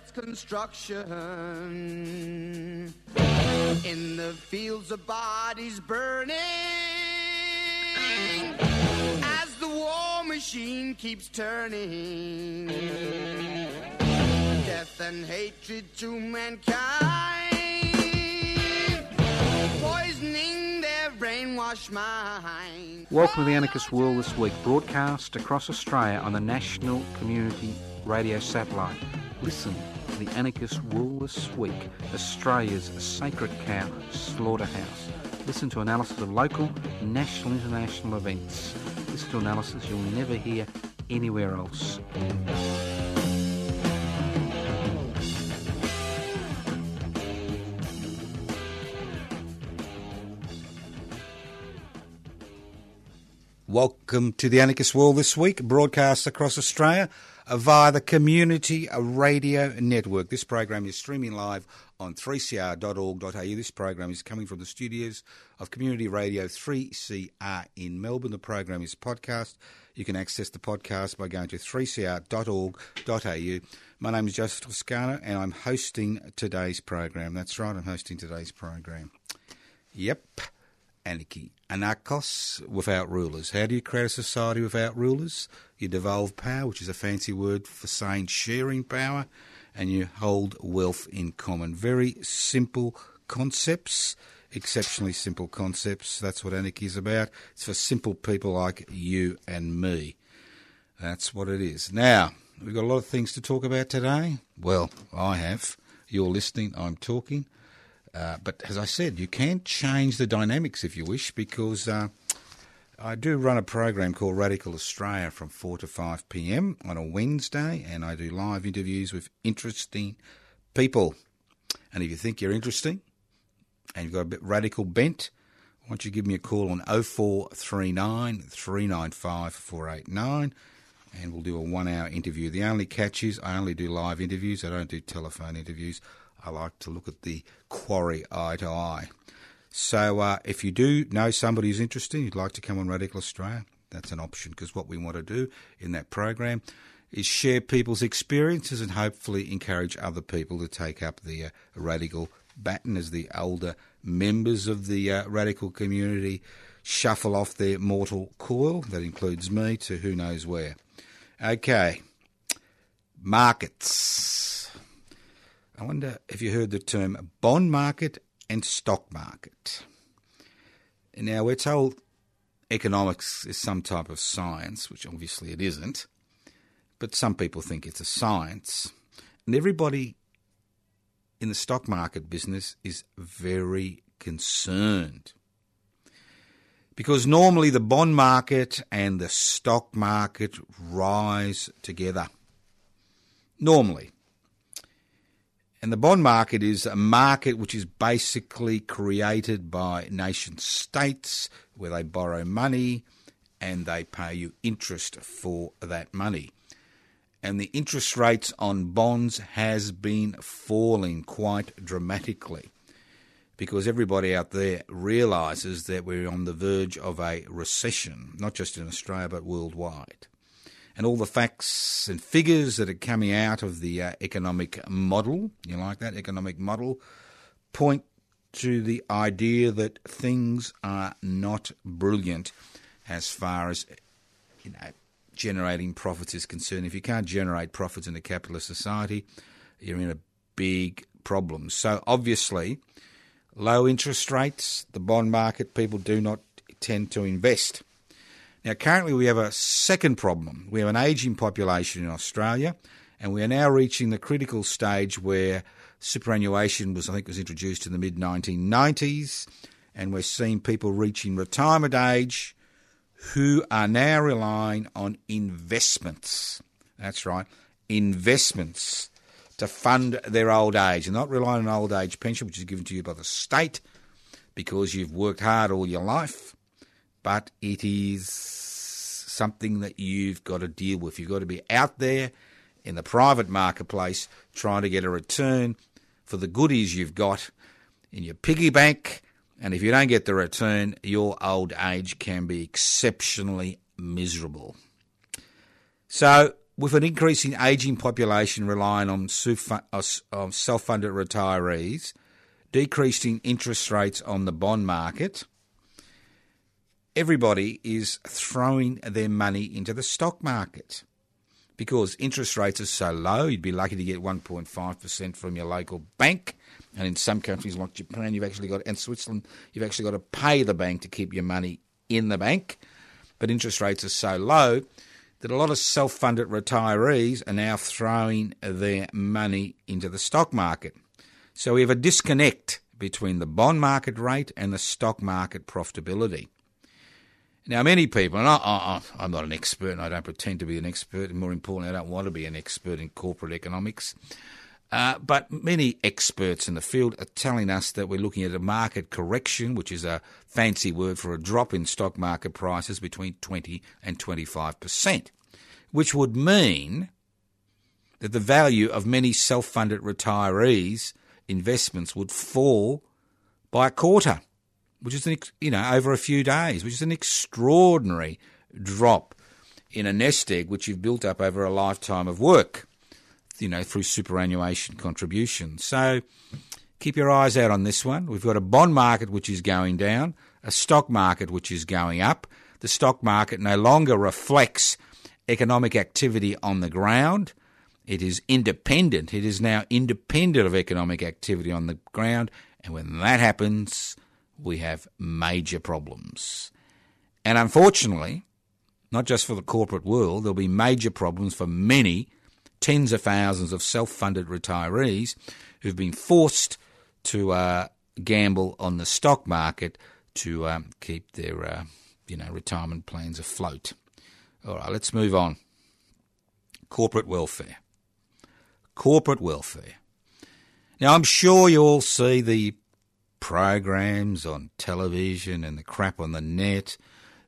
Death's construction. In the fields of bodies burning. As the war machine keeps turning. Death and hatred to mankind. Poisoning their brainwashed mind. Welcome to the Anarchist World this week, broadcast across Australia on the National Community Radio Satellite. Listen to the Anarchist World this week, Australia's sacred cow slaughterhouse. Listen to analysis of local, national, international events. Listen to analysis you'll never hear anywhere else. Welcome to the Anarchist World this week, broadcast across Australia via the Community Radio Network. This program is streaming live on 3cr.org.au. This program is coming from the studios of Community Radio 3CR in Melbourne. The program is podcast. You can access the podcast by going to 3cr.org.au. My name is Joseph Toscano and I'm hosting today's program. That's right, I'm hosting today's program. Yep, anarchy. Anarchos without rulers. How do you create a society without rulers? You devolve power, which is a fancy word for saying sharing power, and you hold wealth in common. Very simple concepts, exceptionally simple concepts. That's what anarchy is about. It's for simple people like you and me. That's what it is. Now, we've got a lot of things to talk about today. Well, I have. You're listening, I'm talking. Uh, but as I said, you can change the dynamics if you wish, because uh, I do run a program called Radical Australia from 4 to 5 p.m. on a Wednesday, and I do live interviews with interesting people. And if you think you're interesting and you've got a bit radical bent, why don't you give me a call on 0439 395 489 and we'll do a one hour interview. The only catch is I only do live interviews, I don't do telephone interviews. I like to look at the quarry eye to eye. So uh, if you do know somebody who's interested, you'd like to come on Radical Australia, that's an option because what we want to do in that program is share people's experiences and hopefully encourage other people to take up the uh, radical baton as the older members of the uh, radical community shuffle off their mortal coil. That includes me to who knows where. Okay, markets. I wonder if you heard the term bond market and stock market. Now, we're told economics is some type of science, which obviously it isn't, but some people think it's a science. And everybody in the stock market business is very concerned. Because normally the bond market and the stock market rise together. Normally. And the bond market is a market which is basically created by nation states where they borrow money and they pay you interest for that money. And the interest rates on bonds has been falling quite dramatically because everybody out there realizes that we're on the verge of a recession, not just in Australia but worldwide and all the facts and figures that are coming out of the uh, economic model, you like that economic model, point to the idea that things are not brilliant as far as you know generating profits is concerned. If you can't generate profits in a capitalist society, you're in a big problem. So obviously, low interest rates, the bond market, people do not tend to invest. Now, currently, we have a second problem. We have an ageing population in Australia, and we are now reaching the critical stage where superannuation was, I think, was introduced in the mid 1990s, and we're seeing people reaching retirement age who are now relying on investments. That's right, investments to fund their old age. They're not relying on old age pension, which is given to you by the state because you've worked hard all your life, but it is something that you've got to deal with. You've got to be out there in the private marketplace trying to get a return for the goodies you've got in your piggy bank. And if you don't get the return, your old age can be exceptionally miserable. So, with an increasing ageing population relying on self funded retirees, decreasing interest rates on the bond market, everybody is throwing their money into the stock market because interest rates are so low. You'd be lucky to get 1.5% from your local bank. And in some countries like Japan, you've actually got, and Switzerland, you've actually got to pay the bank to keep your money in the bank. But interest rates are so low that a lot of self funded retirees are now throwing their money into the stock market. So we have a disconnect between the bond market rate and the stock market profitability. Now, many people, and I, am not an expert and I don't pretend to be an expert, and more importantly, I don't want to be an expert in corporate economics. Uh, but many experts in the field are telling us that we're looking at a market correction, which is a fancy word for a drop in stock market prices between 20 and 25%, which would mean that the value of many self funded retirees' investments would fall by a quarter, which is, an, you know, over a few days, which is an extraordinary drop in a nest egg which you've built up over a lifetime of work you know, through superannuation contributions. So keep your eyes out on this one. We've got a bond market which is going down, a stock market which is going up. The stock market no longer reflects economic activity on the ground. It is independent. It is now independent of economic activity on the ground. And when that happens, we have major problems. And unfortunately, not just for the corporate world, there'll be major problems for many tens of thousands of self funded retirees who've been forced to uh, gamble on the stock market to um, keep their uh, you know retirement plans afloat. All right, let's move on. Corporate welfare. Corporate welfare. Now, I'm sure you all see the programs on television and the crap on the net,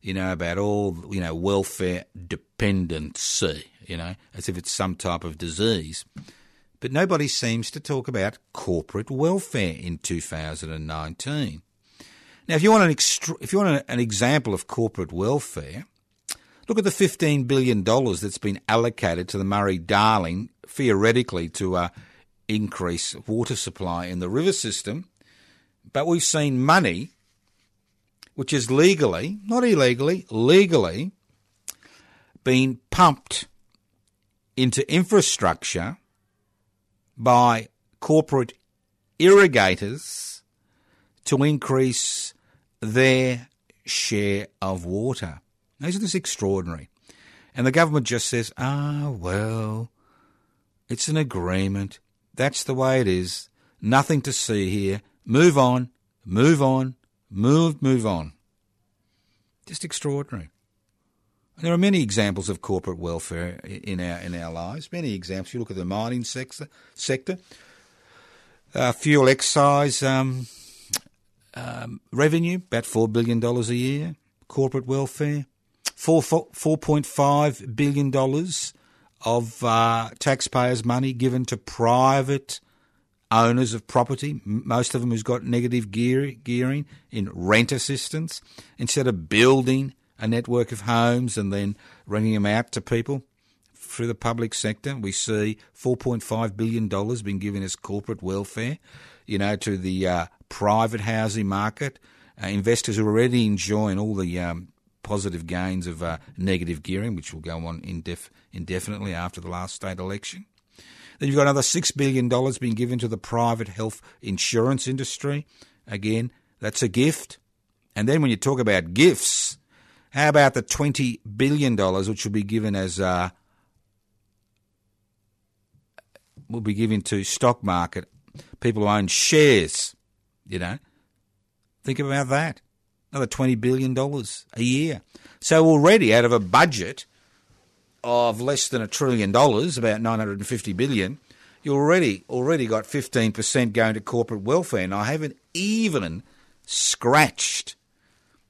you know, about all, you know, welfare dependency you know, as if it's some type of disease. But nobody seems to talk about corporate welfare in 2019. Now, if you want an, extra, if you want an example of corporate welfare, look at the $15 billion that's been allocated to the Murray Darling, theoretically to uh, increase water supply in the river system. But we've seen money, which is legally, not illegally, legally, being pumped into infrastructure by corporate irrigators to increase their share of water. Isn't this extraordinary? And the government just says, ah, well, it's an agreement. That's the way it is. Nothing to see here. Move on, move on, move, move on. Just extraordinary. There are many examples of corporate welfare in our in our lives. Many examples. You look at the mining sector, sector, uh, fuel excise um, um, revenue, about four billion dollars a year. Corporate welfare, four four point five billion dollars of uh, taxpayers' money given to private owners of property, most of them who's got negative gear, gearing in rent assistance, instead of building a network of homes and then renting them out to people through the public sector. We see $4.5 billion being given as corporate welfare, you know, to the uh, private housing market. Uh, investors are already enjoying all the um, positive gains of uh, negative gearing, which will go on indef- indefinitely after the last state election. Then you've got another $6 billion being given to the private health insurance industry. Again, that's a gift. And then when you talk about gifts, how about the $20 billion which will be given as uh, will be given to stock market people who own shares, you know? Think about that. Another $20 billion a year. So already out of a budget of less than a trillion dollars, about 950 billion, you already already got 15% going to corporate welfare. And I haven't even scratched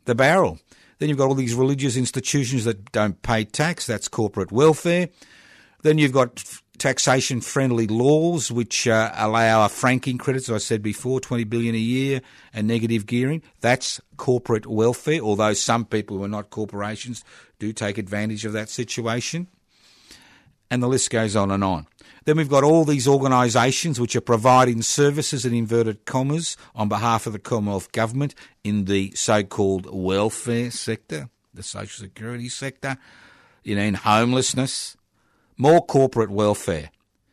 the barrel. Then you've got all these religious institutions that don't pay tax. That's corporate welfare. Then you've got taxation friendly laws which uh, allow franking credits, as I said before, 20 billion a year and negative gearing. That's corporate welfare, although some people who are not corporations do take advantage of that situation. And the list goes on and on. Then we've got all these organisations which are providing services in inverted commas on behalf of the Commonwealth Government in the so called welfare sector, the social security sector, you know, in homelessness, more corporate welfare.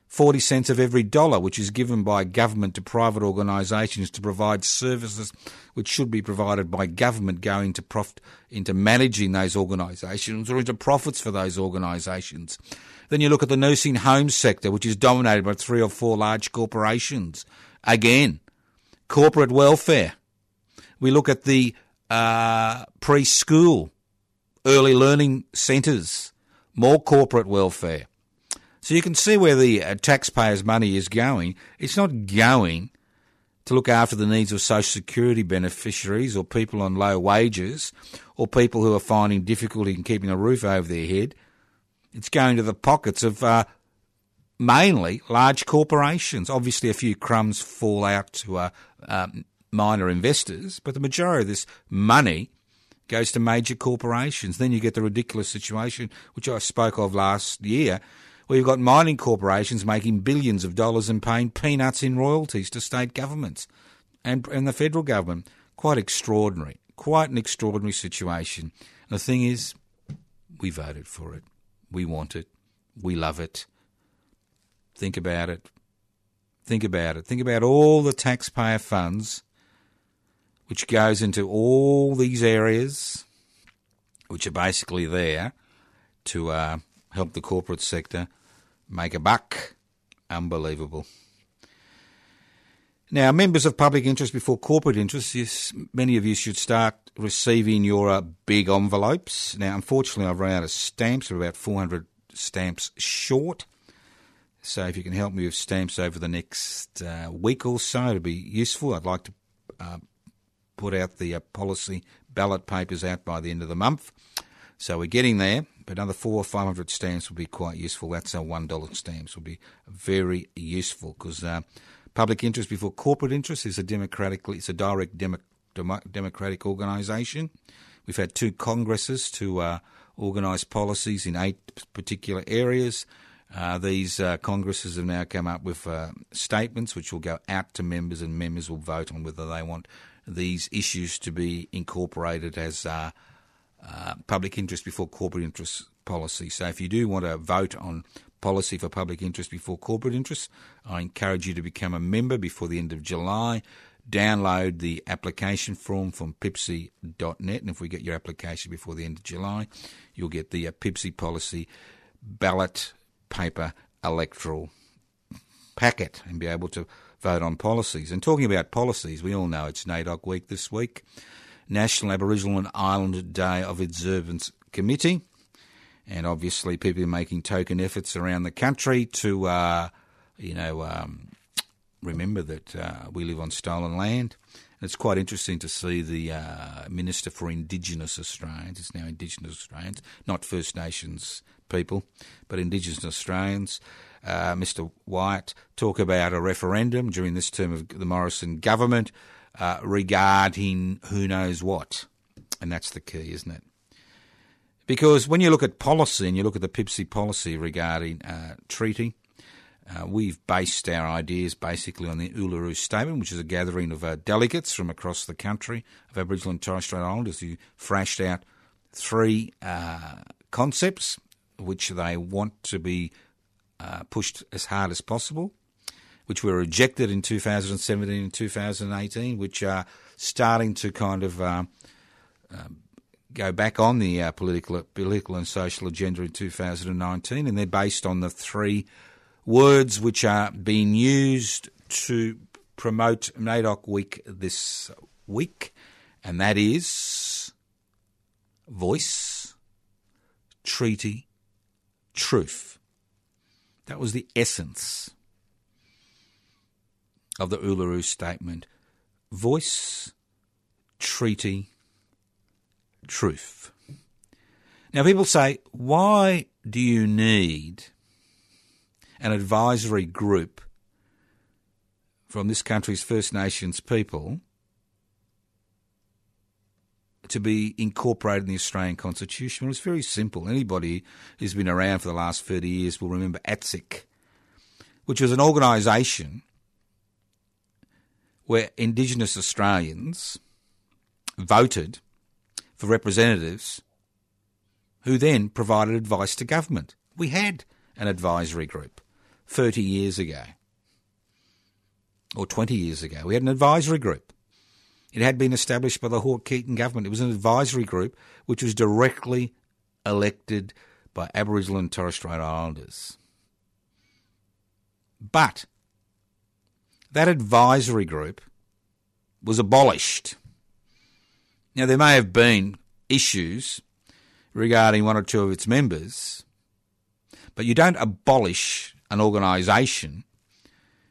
40 cents of every dollar which is given by government to private organisations to provide services which should be provided by government go into, profit, into managing those organisations or into profits for those organisations. Then you look at the nursing home sector, which is dominated by three or four large corporations. Again, corporate welfare. We look at the uh, preschool, early learning centres, more corporate welfare. So you can see where the uh, taxpayers' money is going. It's not going to look after the needs of social security beneficiaries or people on low wages or people who are finding difficulty in keeping a roof over their head. It's going to the pockets of uh, mainly large corporations. Obviously, a few crumbs fall out to uh, um, minor investors, but the majority of this money goes to major corporations. Then you get the ridiculous situation, which I spoke of last year, where you've got mining corporations making billions of dollars and paying peanuts in royalties to state governments and, and the federal government. Quite extraordinary. Quite an extraordinary situation. And the thing is, we voted for it. We want it. We love it. Think about it. Think about it. Think about all the taxpayer funds which goes into all these areas which are basically there to uh, help the corporate sector make a buck. Unbelievable. Now, members of public interest before corporate interest, yes, many of you should start receiving your uh, big envelopes. Now, unfortunately, I've run out of stamps. We're about 400 stamps short. So, if you can help me with stamps over the next uh, week or so, it'd be useful. I'd like to uh, put out the uh, policy ballot papers out by the end of the month. So, we're getting there, but another four or 500 stamps would be quite useful. That's our $1 stamps, would be very useful because uh, Public interest before corporate interest is a democratically, it's a direct demo, demo, democratic organisation. We've had two congresses to uh, organise policies in eight particular areas. Uh, these uh, congresses have now come up with uh, statements which will go out to members, and members will vote on whether they want these issues to be incorporated as uh, public interest before corporate interest policy. So, if you do want to vote on policy for public interest before corporate interest. I encourage you to become a member before the end of July. Download the application form from pipsy.net, and if we get your application before the end of July, you'll get the uh, Pipsy policy ballot paper electoral packet and be able to vote on policies. And talking about policies, we all know it's NAIDOC week this week, National Aboriginal and Island Day of Observance Committee and obviously people are making token efforts around the country to, uh, you know, um, remember that uh, we live on stolen land. And it's quite interesting to see the uh, Minister for Indigenous Australians, it's now Indigenous Australians, not First Nations people, but Indigenous Australians, uh, Mr. Wyatt, talk about a referendum during this term of the Morrison government uh, regarding who knows what. And that's the key, isn't it? Because when you look at policy and you look at the PIPSI policy regarding uh, treaty, uh, we've based our ideas basically on the Uluru Statement, which is a gathering of uh, delegates from across the country of Aboriginal and Torres Strait Islanders who thrashed out three uh, concepts which they want to be uh, pushed as hard as possible, which were rejected in 2017 and 2018, which are starting to kind of uh, um, go back on the uh, political, political and social agenda in 2019, and they're based on the three words which are being used to promote NAIDOC Week this week, and that is voice, treaty, truth. That was the essence of the Uluru Statement voice, treaty, truth. Now, people say, why do you need an advisory group from this country's First Nations people to be incorporated in the Australian Constitution? Well, it's very simple. Anybody who's been around for the last 30 years will remember ATSIC, which was an organisation where Indigenous Australians voted for representatives who then provided advice to government. We had an advisory group 30 years ago or 20 years ago. We had an advisory group. It had been established by the Hawke Keating government. It was an advisory group which was directly elected by Aboriginal and Torres Strait Islanders. But that advisory group was abolished. Now, there may have been issues regarding one or two of its members, but you don't abolish an organisation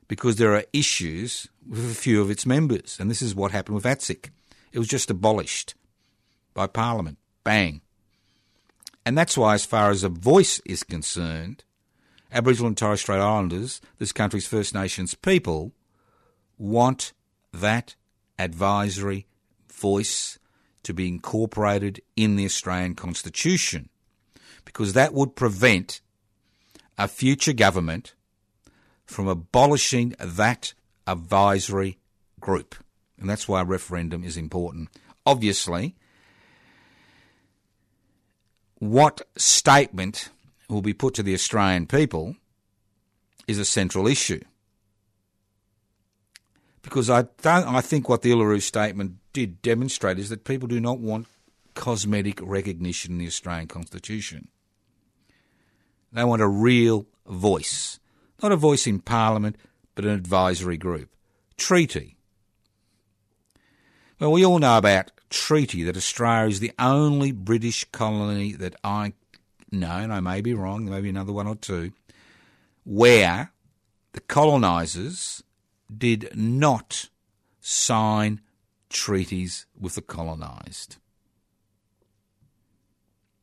because there are issues with a few of its members. And this is what happened with ATSIC. It was just abolished by Parliament. Bang. And that's why, as far as a voice is concerned, Aboriginal and Torres Strait Islanders, this country's First Nations people, want that advisory voice to be incorporated in the Australian Constitution because that would prevent a future government from abolishing that advisory group. And that's why a referendum is important. Obviously, what statement will be put to the Australian people is a central issue. Because I don't I think what the Uluru statement did demonstrate is that people do not want cosmetic recognition in the Australian Constitution. They want a real voice. Not a voice in Parliament, but an advisory group. Treaty. Well, we all know about treaty that Australia is the only British colony that I know, and I may be wrong, there may be another one or two, where the colonisers did not sign treaties with the colonised.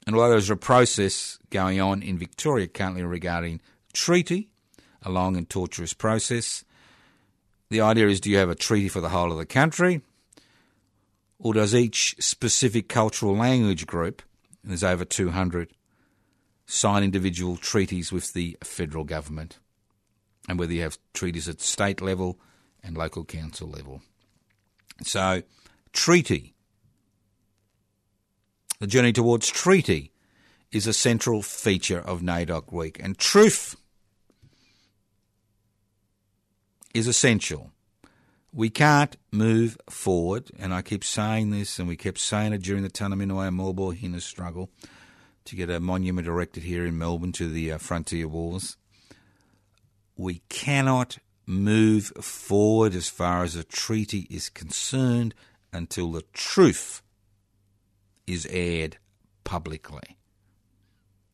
And while there's a process going on in Victoria currently regarding treaty, a long and torturous process, the idea is do you have a treaty for the whole of the country? Or does each specific cultural language group, there's over 200, sign individual treaties with the federal government? And whether you have treaties at state level and local council level. So, treaty. The journey towards treaty is a central feature of NAIDOC Week. And truth is essential. We can't move forward, and I keep saying this, and we kept saying it during the Tunnerminnerwait Maulboyheenner struggle to get a monument erected here in Melbourne to the uh, frontier wars. We cannot move forward as far as a treaty is concerned until the truth is aired publicly.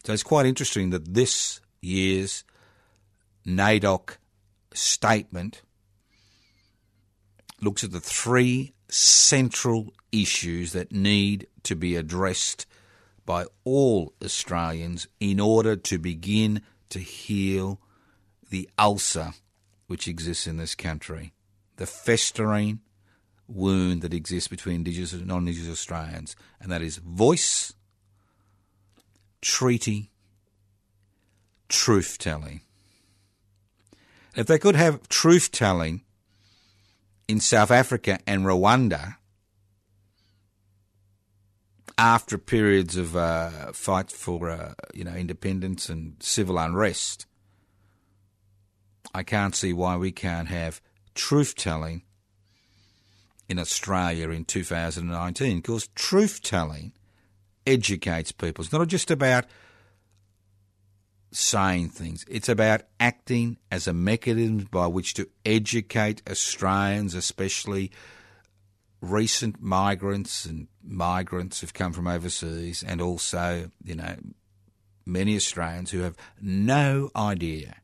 So it's quite interesting that this year's NAIDOC statement looks at the three central issues that need to be addressed by all Australians in order to begin to heal the ulcer which exists in this country, the festering wound that exists between Indigenous and non Indigenous Australians, and that is voice, treaty, truth telling. If they could have truth telling in South Africa and Rwanda after periods of uh, fight for uh, you know independence and civil unrest, I can't see why we can't have truth telling in Australia in 2019 because truth telling educates people. It's not just about saying things, it's about acting as a mechanism by which to educate Australians, especially recent migrants and migrants who've come from overseas, and also, you know, many Australians who have no idea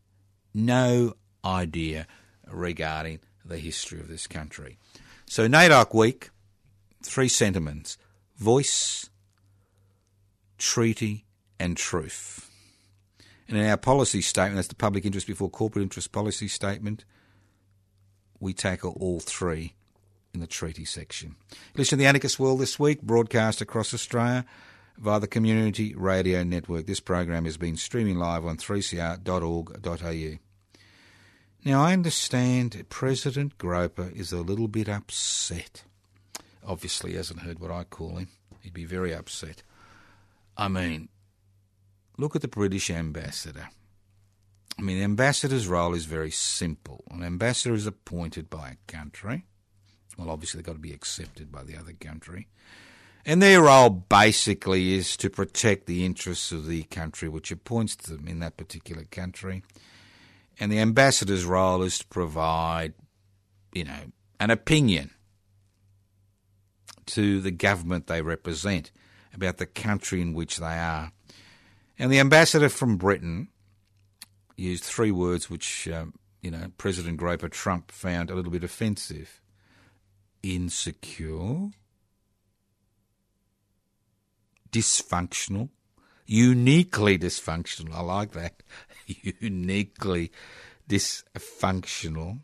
no idea regarding the history of this country. So, NAIDOC Week, three sentiments voice, treaty, and truth. And in our policy statement, that's the public interest before corporate interest policy statement, we tackle all three in the treaty section. Listen to the Anarchist World this week, broadcast across Australia via the Community Radio Network. This program has been streaming live on 3cr.org.au. Now, I understand President Groper is a little bit upset. Obviously, he hasn't heard what I call him. He'd be very upset. I mean, look at the British ambassador. I mean, the ambassador's role is very simple. An ambassador is appointed by a country. Well, obviously, they've got to be accepted by the other country. And their role basically is to protect the interests of the country which appoints them in that particular country. And the ambassador's role is to provide, you know, an opinion to the government they represent about the country in which they are. And the ambassador from Britain used three words which, um, you know, President Groper Trump found a little bit offensive. Insecure, dysfunctional, uniquely dysfunctional. I like that. uniquely dysfunctional.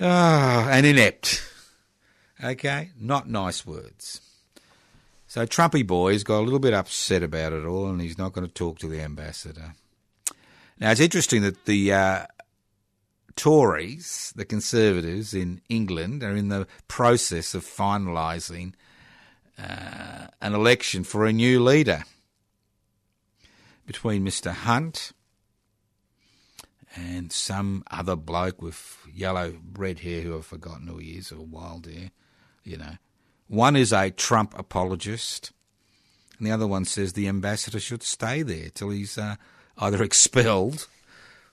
Ah, and inept. Okay, not nice words. So Trumpy boy's got a little bit upset about it all, and he's not going to talk to the ambassador. Now it's interesting that the uh, Tories, the Conservatives in England, are in the process of finalising uh, an election for a new leader between Mr. Hunt and some other bloke with yellow red hair who I've forgotten who he is, or wild hair, you know. One is a Trump apologist, and the other one says the ambassador should stay there till he's uh, either expelled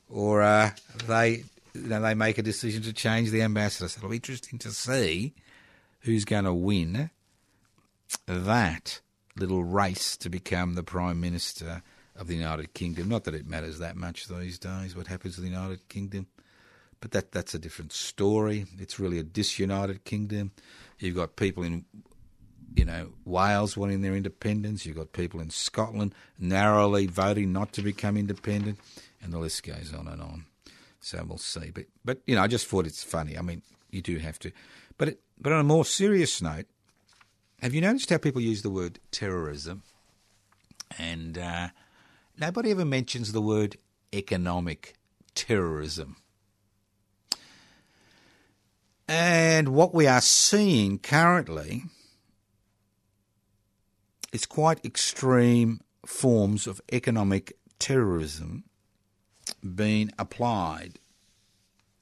or uh, they you know, they make a decision to change the ambassador. So it'll be interesting to see who's going to win that little race to become the Prime Minister of the United Kingdom. Not that it matters that much these days what happens to the United Kingdom, but that that's a different story. It's really a disunited kingdom. You've got people in you know, Wales wanting their independence. You've got people in Scotland narrowly voting not to become independent, and the list goes on and on. So we'll see. But but you know, I just thought it's funny. I mean, you do have to. But it, but on a more serious note, have you noticed how people use the word terrorism, and uh, nobody ever mentions the word economic terrorism. And what we are seeing currently is quite extreme forms of economic terrorism being applied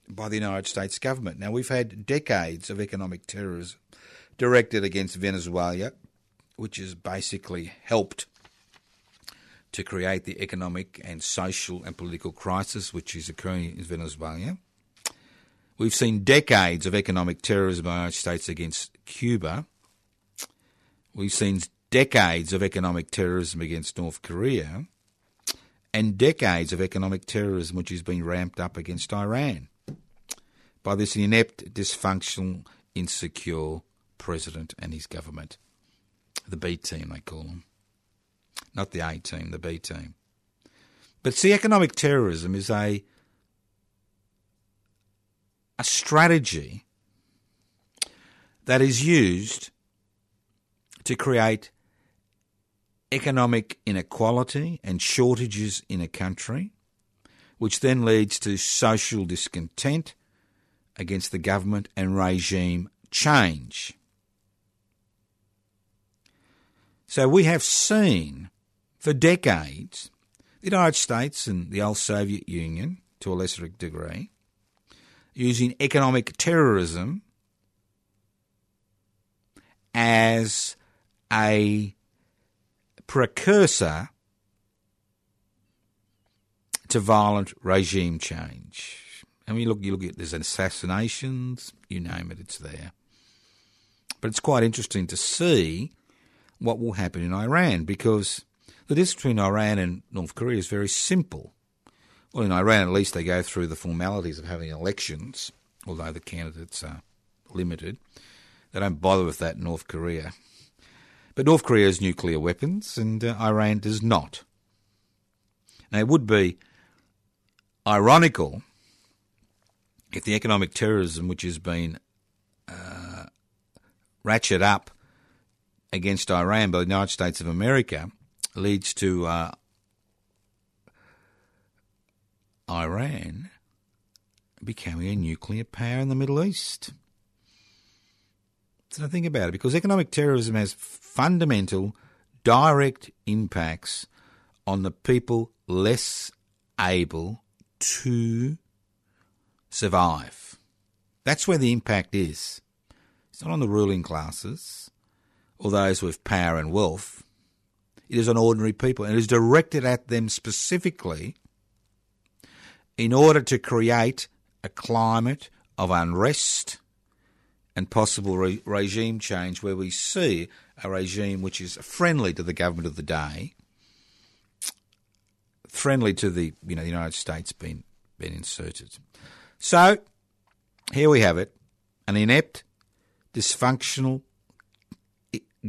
by the United States government. Now, we've had decades of economic terrorism directed against Venezuela, which has basically helped to create the economic and social and political crisis which is occurring in Venezuela. We've seen decades of economic terrorism by the United States against Cuba. We've seen decades of economic terrorism against North Korea and decades of economic terrorism which has been ramped up against Iran by this inept, dysfunctional, insecure president and his government. The B team, they call them. Not the A team, the B team. But see, economic terrorism is a a strategy that is used to create economic inequality and shortages in a country, which then leads to social discontent against the government and regime change. So we have seen for decades the United States and the old Soviet Union, to a lesser degree, using economic terrorism as a precursor to violent regime change. I mean, look, you look at there's assassinations, you name it, it's there. But it's quite interesting to see what will happen in Iran because the difference between Iran and North Korea is very simple. Well, in Iran, at least they go through the formalities of having elections, although the candidates are limited. They don't bother with that in North Korea. But North Korea has nuclear weapons, and uh, Iran does not. Now, it would be ironical if the economic terrorism which has been uh, ratcheted up against Iran by the United States of America leads to uh, Iran becoming a nuclear power in the Middle East. So think about it, because economic terrorism has fundamental, direct impacts on the people less able to survive. That's where the impact is. It's not on the ruling classes or those with power and wealth. It is on ordinary people, and it is directed at them specifically in order to create a climate of unrest and possible re- regime change where we see a regime which is friendly to the government of the day, friendly to the you know the United States being been inserted. So here we have it, an inept, dysfunctional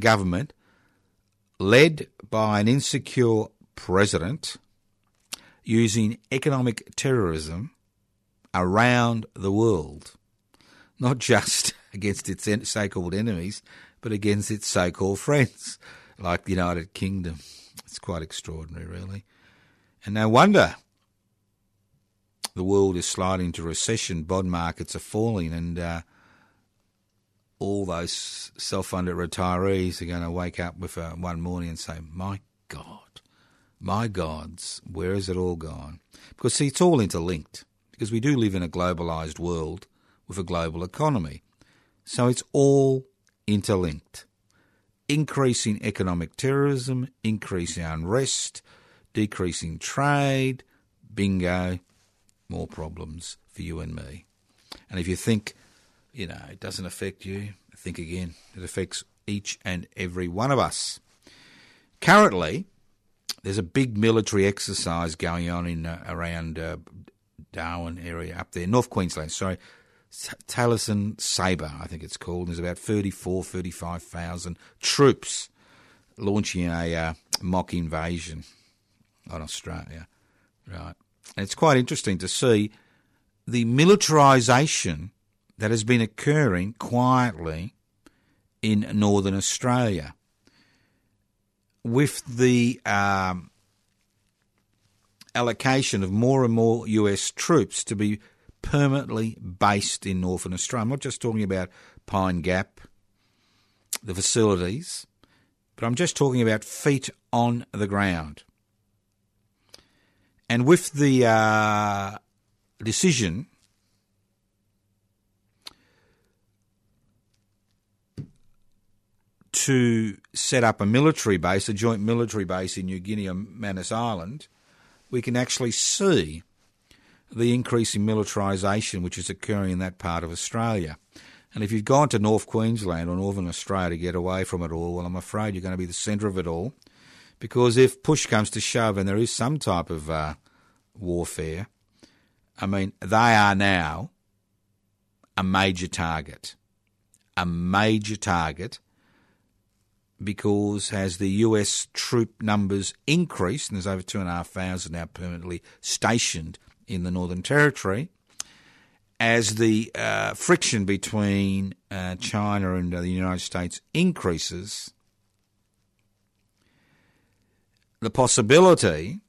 government led by an insecure president using economic terrorism around the world, not just against its so called enemies, but against its so called friends, like the United Kingdom. It's quite extraordinary, really. And no wonder the world is sliding into recession, bond markets are falling, and uh, all those self funded retirees are going to wake up with uh, one morning and say, My God, my gods, where has it all gone? Because, see, it's all interlinked, because we do live in a globalised world with a global economy. So it's all interlinked. Increasing economic terrorism, increasing unrest, decreasing trade, bingo, more problems for you and me. And if you think, you know, it doesn't affect you, think again. It affects each and every one of us. Currently, there's a big military exercise going on in uh, around uh, Darwin area up there, North Queensland. Sorry, Talisman Sabre, I think it's called. There's about 34, 35,000 troops launching a uh, mock invasion on Australia. Right. And it's quite interesting to see the militarisation that has been occurring quietly in northern Australia. With the um, allocation of more and more US troops to be permanently based in northern Australia. I'm not just talking about Pine Gap, the facilities, but I'm just talking about feet on the ground. And with the uh, decision to set up a military base, a joint military base in New Guinea or Manus Island, we can actually see the increase in militarisation which is occurring in that part of Australia. And if you've gone to North Queensland or Northern Australia to get away from it all, well, I'm afraid you're going to be the centre of it all because if push comes to shove and there is some type of uh, warfare, I mean, they are now a major target. A major target because as the US troop numbers increase, and there's over 2,500 now permanently stationed in the Northern Territory, as the uh, friction between uh, China and uh, the United States increases, the possibility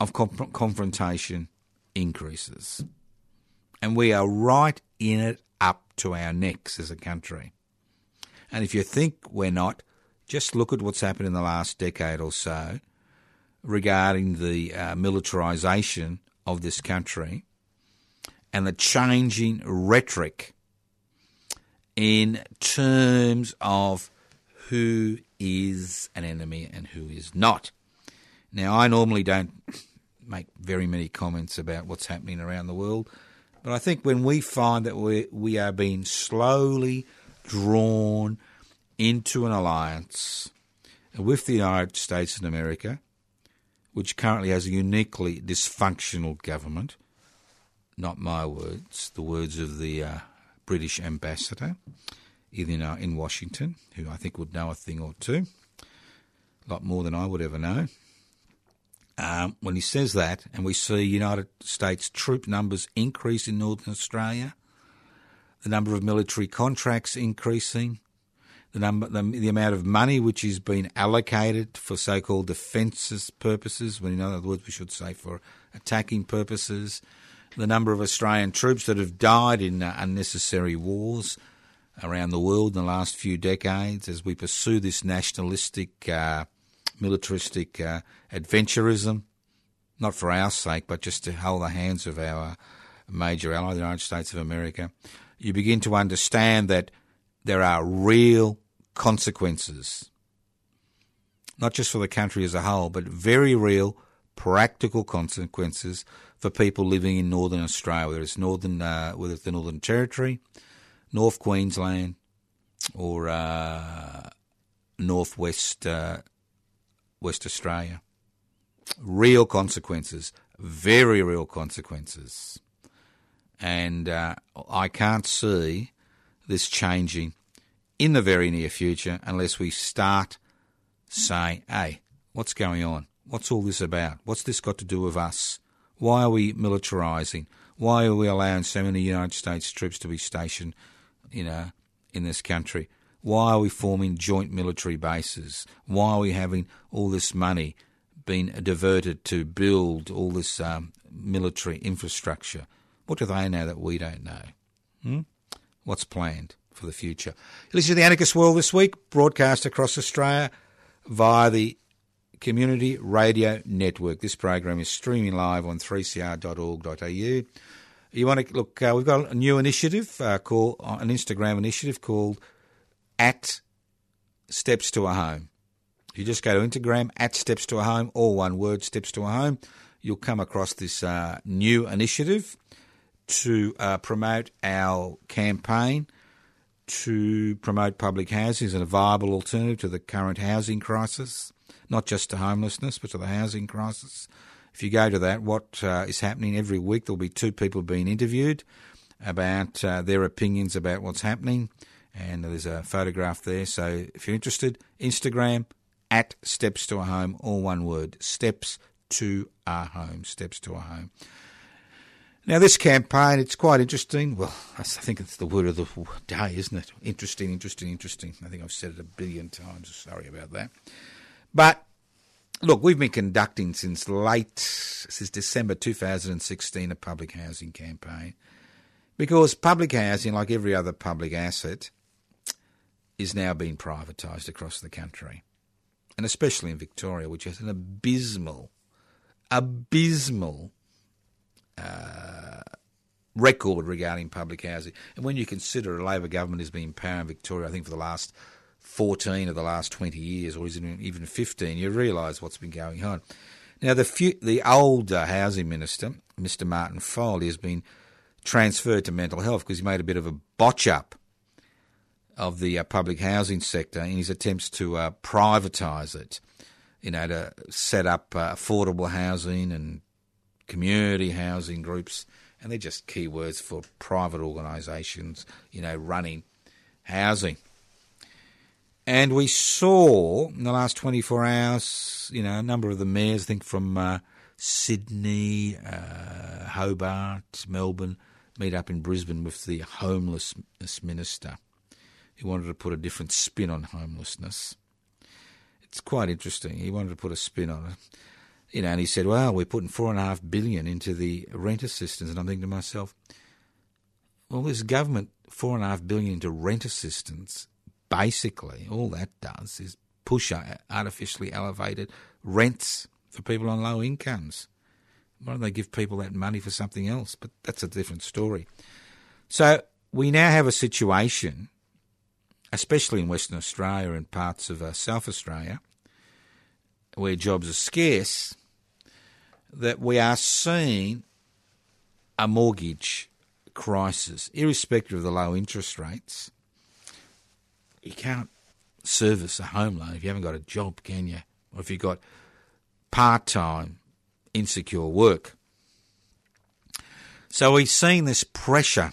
of comp- confrontation increases. And we are right in it up to our necks as a country. And if you think we're not, just look at what's happened in the last decade or so regarding the uh, militarisation of this country and the changing rhetoric in terms of who is an enemy and who is not. Now, I normally don't make very many comments about what's happening around the world, but I think when we find that we we are being slowly drawn into an alliance with the United States and America, which currently has a uniquely dysfunctional government. Not my words, the words of the uh, British ambassador in, uh, in Washington, who I think would know a thing or two, a lot more than I would ever know. Um, when he says that, and we see United States troop numbers increase in Northern Australia, the number of military contracts increasing, the number, the, the amount of money which is being allocated for so-called defences purposes, when in other words we should say for attacking purposes, the number of Australian troops that have died in uh, unnecessary wars around the world in the last few decades as we pursue this nationalistic, uh, militaristic uh, adventurism, not for our sake, but just to hold the hands of our major ally, the United States of America. You begin to understand that there are real consequences, not just for the country as a whole, but very real practical consequences for people living in northern Australia, whether it's northern, uh, whether it's the Northern Territory, North Queensland, or uh, northwest uh, West Australia. Real consequences, very real consequences, and uh, I can't see this changing in the very near future unless we start saying, hey, what's going on? What's all this about? What's this got to do with us? Why are we militarising? Why are we allowing so many United States troops to be stationed, you know, in this country? Why are we forming joint military bases? Why are we having all this money being diverted to build all this um, military infrastructure? What do they know that we don't know? Hmm? What's planned? for the future. Listen to the Anarchist World this week, broadcast across Australia via the Community Radio Network. This program is streaming live on 3cr.org.au. You want to look? Uh, we've got a new initiative uh, called uh, an Instagram initiative called at Steps to a Home. You just go to Instagram at Steps to a Home, all one word, Steps to a Home. You'll come across this uh, new initiative to uh, promote our campaign to promote public housing as a viable alternative to the current housing crisis, not just to homelessness, but to the housing crisis. If you go to that, what uh, is happening every week, there'll be two people being interviewed about uh, their opinions about what's happening, and there's a photograph there. So if you're interested, Instagram at Steps to a Home, all one word, Steps to a Home, Steps to a Home. Now, this campaign, it's quite interesting. Well, I think it's the word of the day, isn't it? Interesting, interesting, interesting. I think I've said it a billion times. Sorry about that. But look, we've been conducting since late, since December 2016, a public housing campaign because public housing, like every other public asset, is now being privatised across the country, and especially in Victoria, which has an abysmal, abysmal uh, record regarding public housing. And when you consider a Labor government has been in power in Victoria, I think for the last 14 of the last 20 years, or even 15, you realise what's been going on. Now, the few, the old uh, housing minister, Mr. Martin Foley, has been transferred to mental health because he made a bit of a botch up of the uh, public housing sector in his attempts to uh, privatise it, you know, to set up uh, affordable housing and community housing groups, and they're just keywords for private organisations, you know, running housing. And we saw in the last 24 hours, you know, a number of the mayors, I think from uh, Sydney, uh, Hobart, Melbourne, meet up in Brisbane with the homelessness minister. He wanted to put a different spin on homelessness. It's quite interesting. He wanted to put a spin on it you know, and he said, "Well, we're putting four and a half billion into the rent assistance," and I'm thinking to myself, "Well, this government four and a half billion into rent assistance, basically, all that does is push artificially elevated rents for people on low incomes. Why don't they give people that money for something else? But that's a different story. So we now have a situation, especially in Western Australia and parts of uh, South Australia, where jobs are scarce that we are seeing a mortgage crisis, irrespective of the low interest rates. You can't service a home loan if you haven't got a job, can you? Or if you've got part time, insecure work. So we've seen this pressure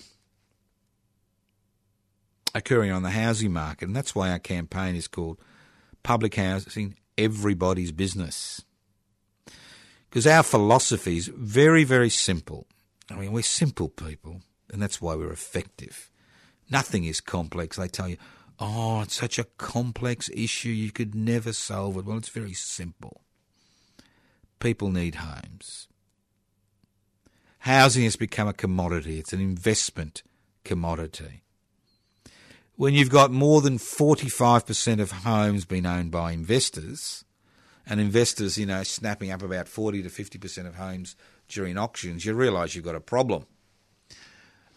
occurring on the housing market, and that's why our campaign is called Public Housing Everybody's Business. Because our philosophy is very, very simple. I mean, we're simple people, and that's why we're effective. Nothing is complex. They tell you, oh, it's such a complex issue, you could never solve it. Well, it's very simple. People need homes. Housing has become a commodity, it's an investment commodity. When you've got more than 45% of homes being owned by investors, and investors, you know, snapping up about 40 to 50% of homes during auctions, you realise you've got a problem.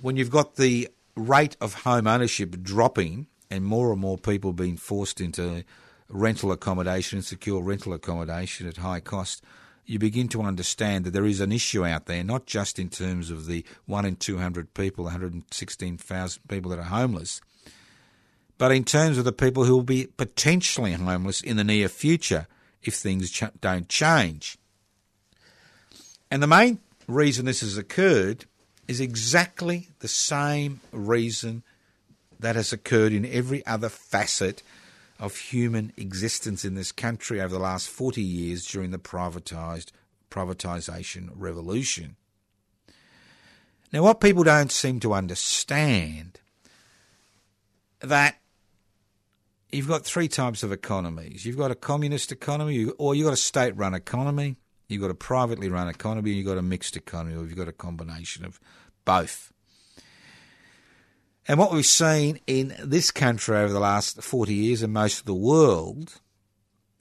When you've got the rate of home ownership dropping and more and more people being forced into rental accommodation, secure rental accommodation at high cost, you begin to understand that there is an issue out there, not just in terms of the 1 in 200 people, 116,000 people that are homeless, but in terms of the people who will be potentially homeless in the near future if things ch- don't change. And the main reason this has occurred is exactly the same reason that has occurred in every other facet of human existence in this country over the last 40 years during the privatized privatization revolution. Now what people don't seem to understand that you've got three types of economies. You've got a communist economy or you've got a state run economy, you've got a privately run economy, and you've got a mixed economy, or you've got a combination of both. And what we've seen in this country over the last 40 years and most of the world,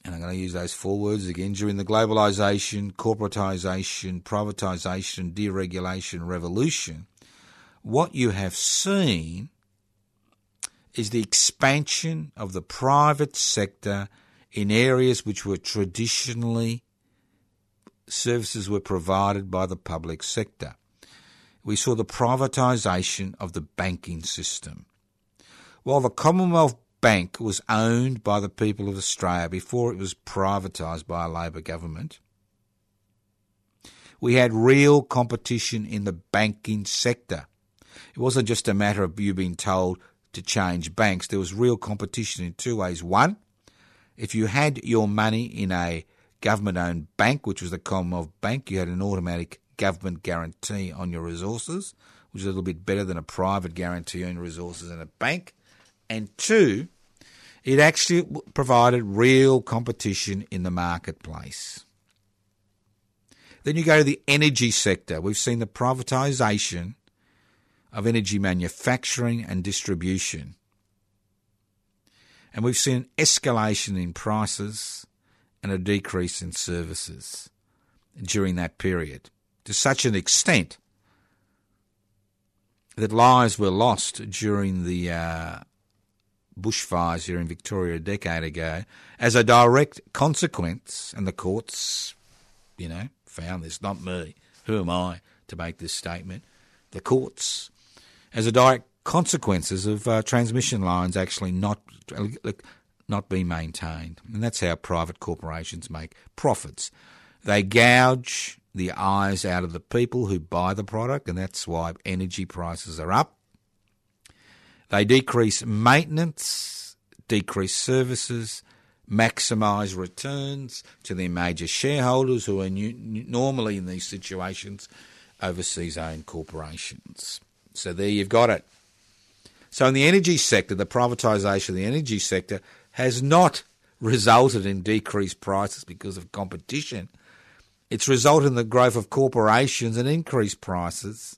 and I'm going to use those four words again, during the globalisation, corporatisation, privatisation, deregulation revolution, what you have seen is the expansion of the private sector in areas which were traditionally services were provided by the public sector we saw the privatisation of the banking system. While the Commonwealth Bank was owned by the people of Australia before it was privatised by a Labor government, we had real competition in the banking sector. It wasn't just a matter of you being told to change banks, there was real competition in two ways. One, if you had your money in a government owned bank, which was the Commonwealth Bank, you had an automatic government guarantee on your resources, which is a little bit better than a private guarantee on resources in a bank. And two, it actually provided real competition in the marketplace. Then you go to the energy sector. We've seen the privatisation of energy manufacturing and distribution. And we've seen an escalation in prices and a decrease in services during that period to such an extent that lives were lost during the uh, bushfires here in Victoria a decade ago as a direct consequence, and the courts, you know, found this, not me. Who am I to make this statement? The courts, as a direct consequences of uh, transmission lines actually not not being maintained, and that's how private corporations make profits. They gouge the eyes out of the people who buy the product, and that's why energy prices are up. They decrease maintenance, decrease services, maximise returns to their major shareholders, who are new, normally in these situations overseas owned corporations. So there you've got it. So in the energy sector, the privatisation of the energy sector has not resulted in decreased prices because of competition it's resulted in the growth of corporations and increased prices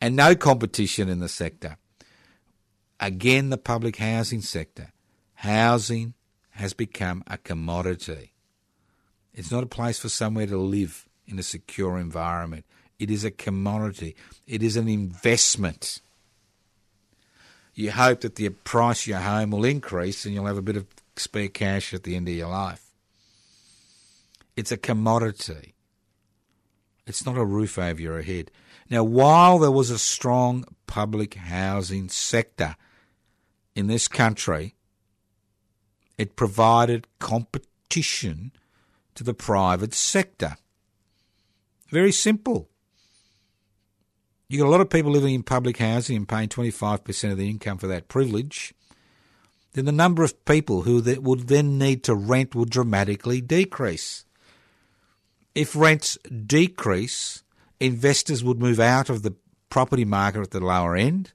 and no competition in the sector. Again, the public housing sector. Housing has become a commodity. It's not a place for somewhere to live in a secure environment. It is a commodity. It is an investment. You hope that the price of your home will increase and you'll have a bit of spare cash at the end of your life. It's a commodity. It's not a roof over your head. Now, while there was a strong public housing sector in this country, it provided competition to the private sector. Very simple. You've got a lot of people living in public housing and paying 25% of their income for that privilege. Then the number of people who that would then need to rent would dramatically decrease. If rents decrease, investors would move out of the property market at the lower end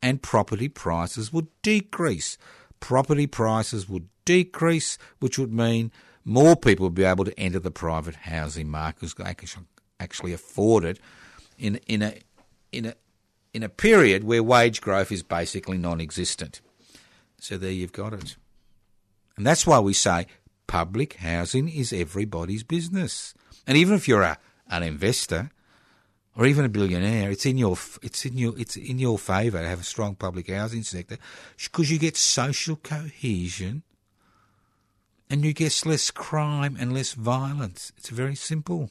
and property prices would decrease. Property prices would decrease, which would mean more people would be able to enter the private housing market because actually afford it in, in, a, in, a, in a period where wage growth is basically non existent. So there you've got it. And that's why we say public housing is everybody's business. And even if you're a, an investor or even a billionaire, it's in your it's in your it's in your favour to have a strong public housing sector because you get social cohesion and you get less crime and less violence. It's very simple.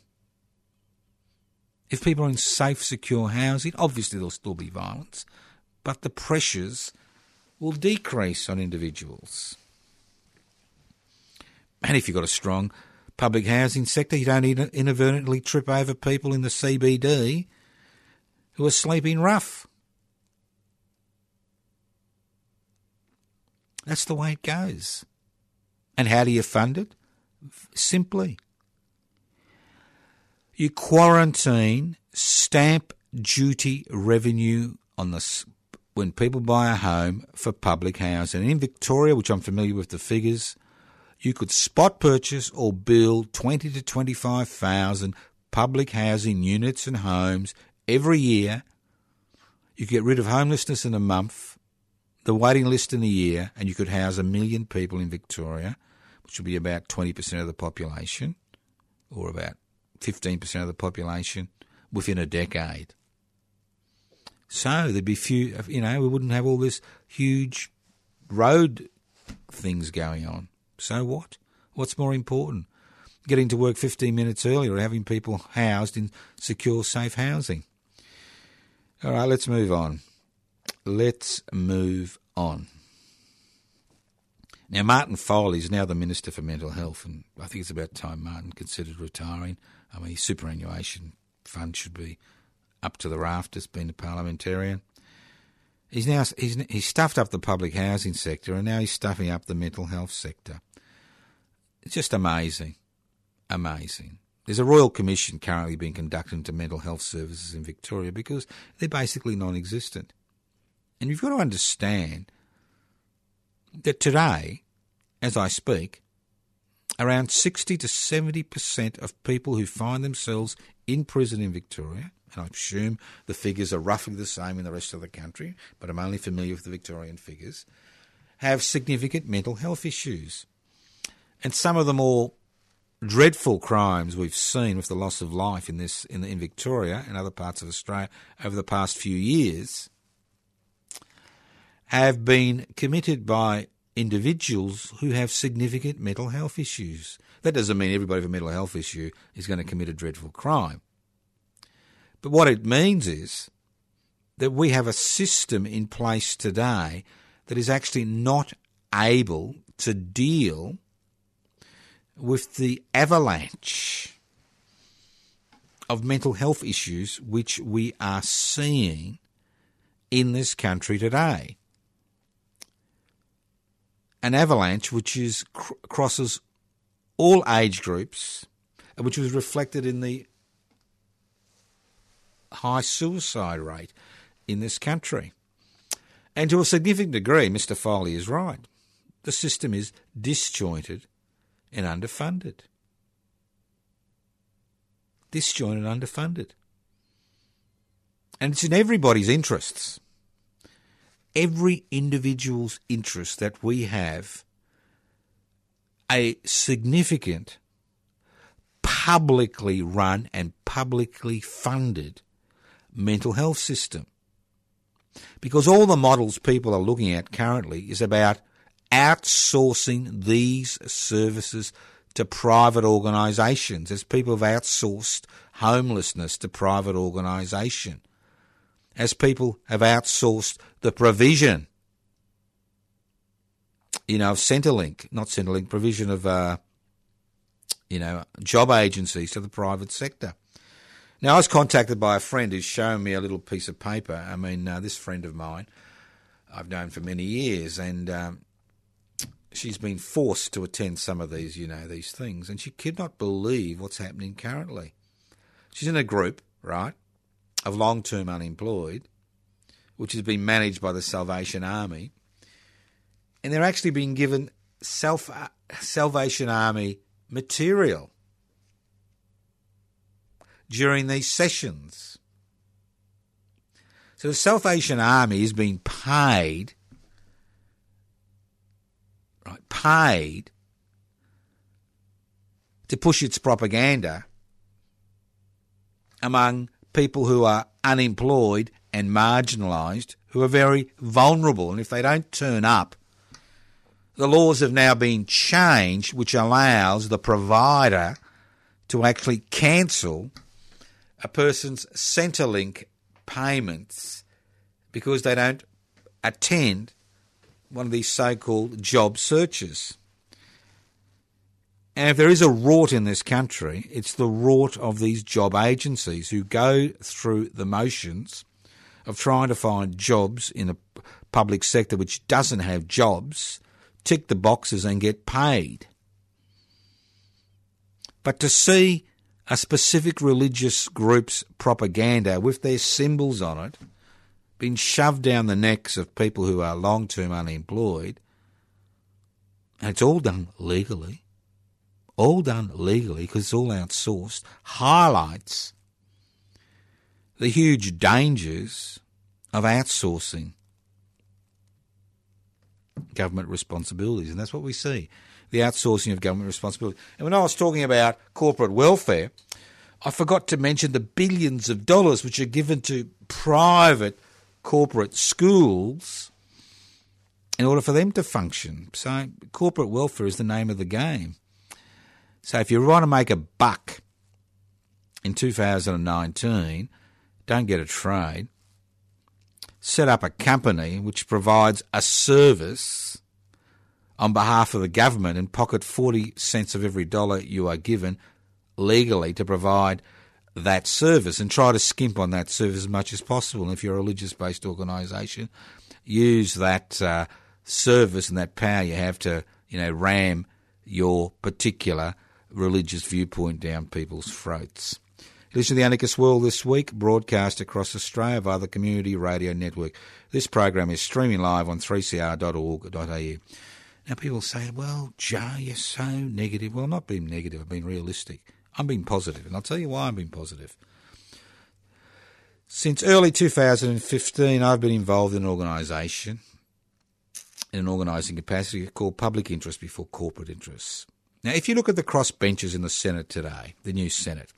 If people are in safe, secure housing, obviously there'll still be violence, but the pressures will decrease on individuals. And if you've got a strong public housing sector, you don't inadvertently trip over people in the CBD who are sleeping rough. That's the way it goes. And how do you fund it? Simply. You quarantine stamp duty revenue on the when people buy a home for public housing. And in Victoria, which I'm familiar with the figures, you could spot purchase or build 20 to 25,000 public housing units and homes every year. You could get rid of homelessness in a month the waiting list in a year, and you could house a million people in Victoria, which would be about 20% of the population, or about 15% of the population within a decade. So there'd be few, you know, we wouldn't have all this huge road things going on. So what? What's more important? Getting to work 15 minutes earlier or having people housed in secure, safe housing? All right, let's move on. Let's move on. Now, Martin Foley is now the Minister for Mental Health, and I think it's about time Martin considered retiring. I mean, his superannuation fund should be up to the rafters, being a parliamentarian. He's now he's, he's stuffed up the public housing sector, and now he's stuffing up the mental health sector. It's just amazing, amazing. There's a royal commission currently being conducted into mental health services in Victoria because they're basically non-existent. And you've got to understand that today, as I speak, around 60 to 70% of people who find themselves in prison in Victoria, and I assume the figures are roughly the same in the rest of the country, but I'm only familiar with the Victorian figures, have significant mental health issues. And some of the more dreadful crimes we've seen with the loss of life in this in, in Victoria and other parts of Australia over the past few years have been committed by individuals who have significant mental health issues. That doesn't mean everybody with a mental health issue is going to commit a dreadful crime. But what it means is that we have a system in place today that is actually not able to deal with the avalanche of mental health issues which we are seeing in this country today an avalanche which is cr- crosses all age groups, which was reflected in the high suicide rate in this country. And to a significant degree, Mr. Foley is right. The system is disjointed and underfunded. Disjointed and underfunded. And it's in everybody's interests every individual's interest that we have a significant publicly run and publicly funded mental health system. Because all the models people are looking at currently is about outsourcing these services to private organisations, as people have outsourced homelessness to private organisation as people have outsourced the provision, you know, Centrelink, not Centrelink, provision of, uh, you know, job agencies to the private sector. Now, I was contacted by a friend who's shown me a little piece of paper. I mean, uh, this friend of mine I've known for many years, and um, she's been forced to attend some of these, you know, these things, and she could not believe what's happening currently. She's in a group, right, of long term unemployed, which has been managed by the Salvation Army, and they're actually being given self uh, Salvation Army material during these sessions. So the Salvation Army is being paid, right, paid to push its propaganda among people who are unemployed and marginalised, who are very vulnerable. And if they don't turn up, the laws have now been changed, which allows the provider to actually cancel a person's Centrelink payments because they don't attend one of these so called job searches. And if there is a rot in this country, it's the rot of these job agencies who go through the motions of trying to find jobs in a public sector which doesn't have jobs, tick the boxes and get paid. But to see a specific religious group's propaganda with their symbols on it being shoved down the necks of people who are long term unemployed. And it's all done legally. All done legally because it's all outsourced. Highlights the huge dangers of outsourcing government responsibilities. And that's what we see the outsourcing of government responsibility. And when I was talking about corporate welfare, I forgot to mention the billions of dollars which are given to private corporate schools in order for them to function. So, corporate welfare is the name of the game. So, if you want to make a buck in 2019, don't get a trade. Set up a company which provides a service on behalf of the government and pocket 40 cents of every dollar you are given legally to provide that service and try to skimp on that service as much as possible. And if you're a religious based organisation, use that uh, service and that power you have to, you know, ram your particular religious viewpoint down people's throats. Listen to the Anarchist World this week, broadcast across Australia via the Community Radio Network. This program is streaming live on 3cr.org.au. Now, people say, well, Joe, you're so negative. Well, I'm not being negative, I've been realistic. I'm being positive, and I'll tell you why I'm being positive. Since early 2015, I've been involved in an organisation, in an organising capacity called Public Interest Before Corporate Interests. Now, if you look at the cross benches in the Senate today, the new Senate,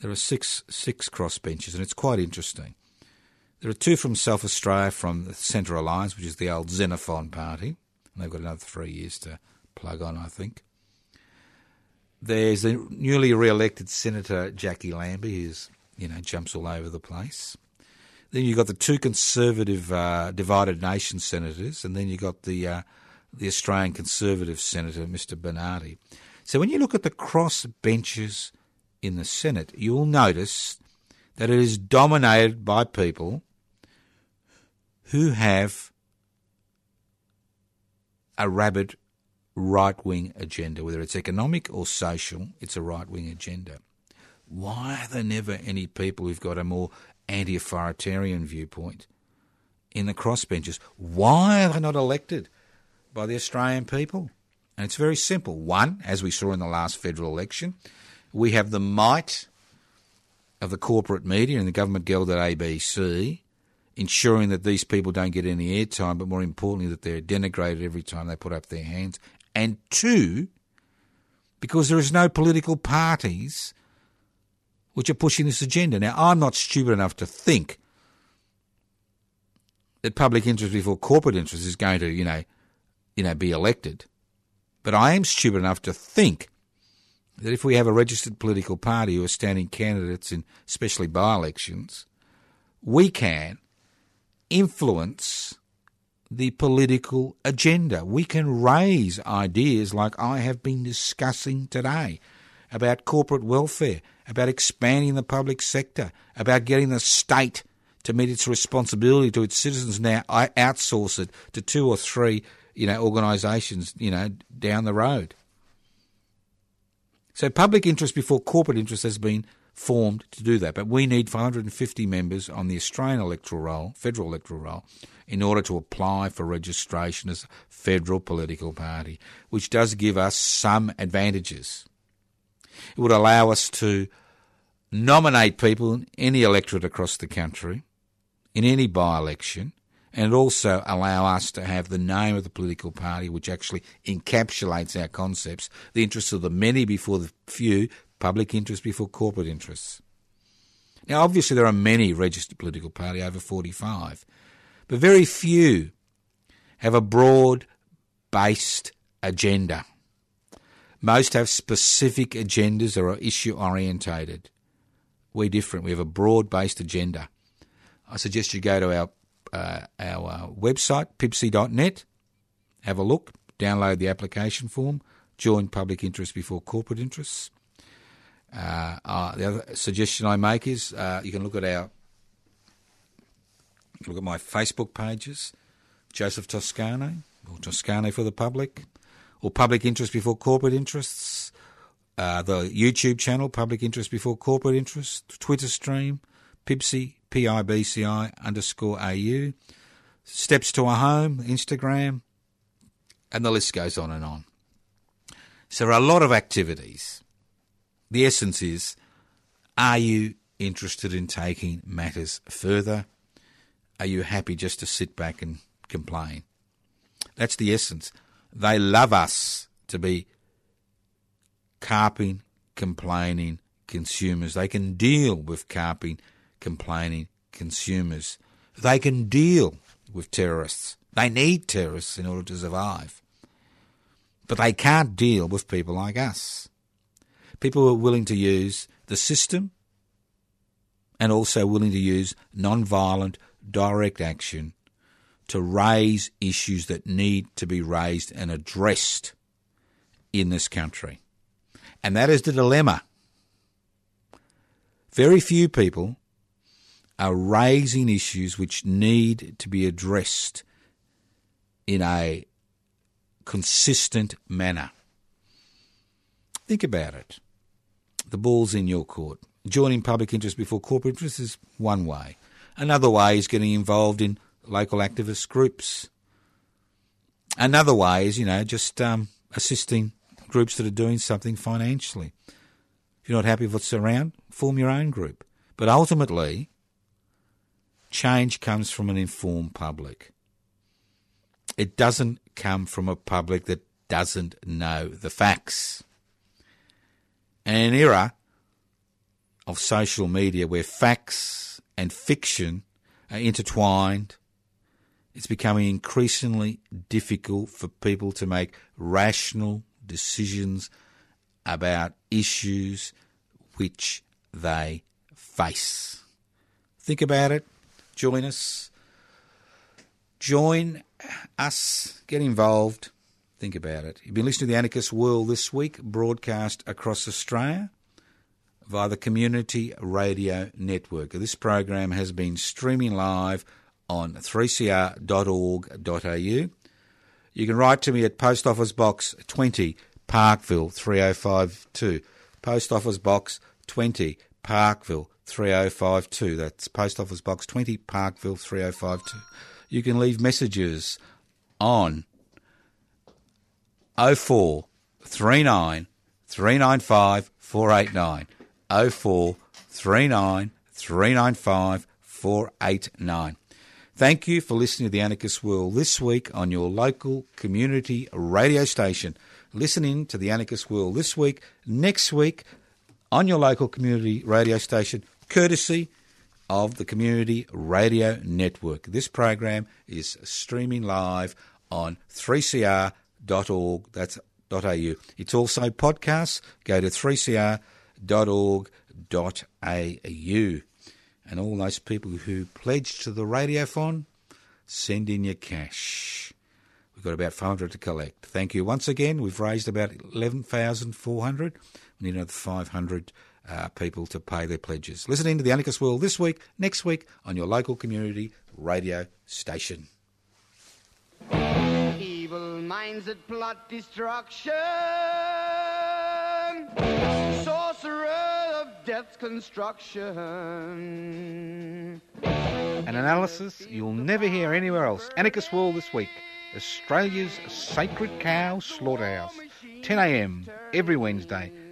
there are six six cross benches, and it's quite interesting. There are two from South Australia from the Centre Alliance, which is the old Xenophon party, and they've got another three years to plug on, I think. There's the newly re-elected Senator Jacqui Lambie, who's you know jumps all over the place. Then you've got the two conservative uh, divided nation senators, and then you've got the uh, the Australian Conservative Senator, Mr. Bernardi. So when you look at the cross benches in the Senate, you'll notice that it is dominated by people who have a rabid right wing agenda, whether it's economic or social, it's a right wing agenda. Why are there never any people who've got a more anti authoritarian viewpoint in the crossbenches? Why are they not elected by the Australian people? And it's very simple. One, as we saw in the last federal election, we have the might of the corporate media and the government guild at ABC ensuring that these people don't get any airtime, but more importantly, that they're denigrated every time they put up their hands and two, because there is no political parties which are pushing this agenda. Now, I'm not stupid enough to think that public interest before corporate interest is going to, you know, you know, be elected. But I am stupid enough to think that if we have a registered political party who are standing candidates in especially by elections, we can influence the political agenda. We can raise ideas like I have been discussing today about corporate welfare, about expanding the public sector, about getting the state to meet its responsibility to its citizens now I outsource it to two or three, you know, organisations, you know, down the road. So public interest before corporate interest has been formed to do that. But we need 550 members on the Australian electoral roll, federal electoral roll, in order to apply for registration as a federal political party, which does give us some advantages. It would allow us to nominate people in any electorate across the country, in any by election, and also allow us to have the name of the political party which actually encapsulates our concepts, the interests of the many before the few, public interest before corporate interests. Now, obviously, there are many registered political party over 45, but very few have a broad based agenda. Most have specific agendas that are issue orientated. We're different. We have a broad based agenda. I suggest you go to our uh, our website, pipsy.net, have a look, download the application form, join public interest before corporate interests. Uh, uh, the other suggestion I make is uh, you can look at our look at my Facebook pages, Joseph Toscano or Toscano for the public, or public interest before corporate interests. Uh, the YouTube channel, Public Interest Before Corporate Interest, Twitter stream, Pibci, P-I-B-C-I underscore A-U, Steps to a Home, Instagram, and the list goes on and on. So there are a lot of activities the essence is are you interested in taking matters further? Are you happy just to sit back and complain? That's the essence. They love us to be carping, complaining consumers. They can deal with carping, complaining consumers. They can deal with terrorists. They need terrorists in order to survive. But they can't deal with people like us people who are willing to use the system and also willing to use non-violent direct action to raise issues that need to be raised and addressed in this country. And that is the dilemma. Very few people are raising issues which need to be addressed in a consistent manner. Think about it the ball's in your court. Joining public interest before corporate interest is one way. Another way is getting involved in local activist groups. Another way is, you know, just um, assisting groups that are doing something financially. If you're not happy with what's around, form your own group. But ultimately, change comes from an informed public. It doesn't come from a public that doesn't know the facts. And an era of social media where facts and fiction are intertwined, it's becoming increasingly difficult for people to make rational decisions about issues which they face. Think about it. Join us. Join us. Get involved. Think about it. You've been listening to the Anarchist World this week, broadcast across Australia via the Community Radio Network. This program has been streaming live on 3cr.org.au. You can write to me at Post Office Box 20, Parkville 3052. Post Office Box 20, Parkville 3052. That's Post Office Box 20, Parkville 3052. You can leave messages on 04 39 395 489. 04 39 395 489. Thank you for listening to The Anarchist World this week on your local community radio station. Listening to The Anarchist World this week, next week on your local community radio station, courtesy of the Community Radio Network. This program is streaming live on 3CR au. That's .au. It's also podcasts. Go to 3cr.org.au. And all those people who pledge to the Radiothon, send in your cash. We've got about 500 to collect. Thank you once again. We've raised about 11,400. We need another 500 uh, people to pay their pledges. Listening to the Anarchist World this week, next week on your local community radio station. Evil minds that plot destruction. Sorcerer of death's construction. An analysis you'll never hear anywhere else. Anarchist World this week. Australia's sacred cow slaughterhouse. 10am every Wednesday.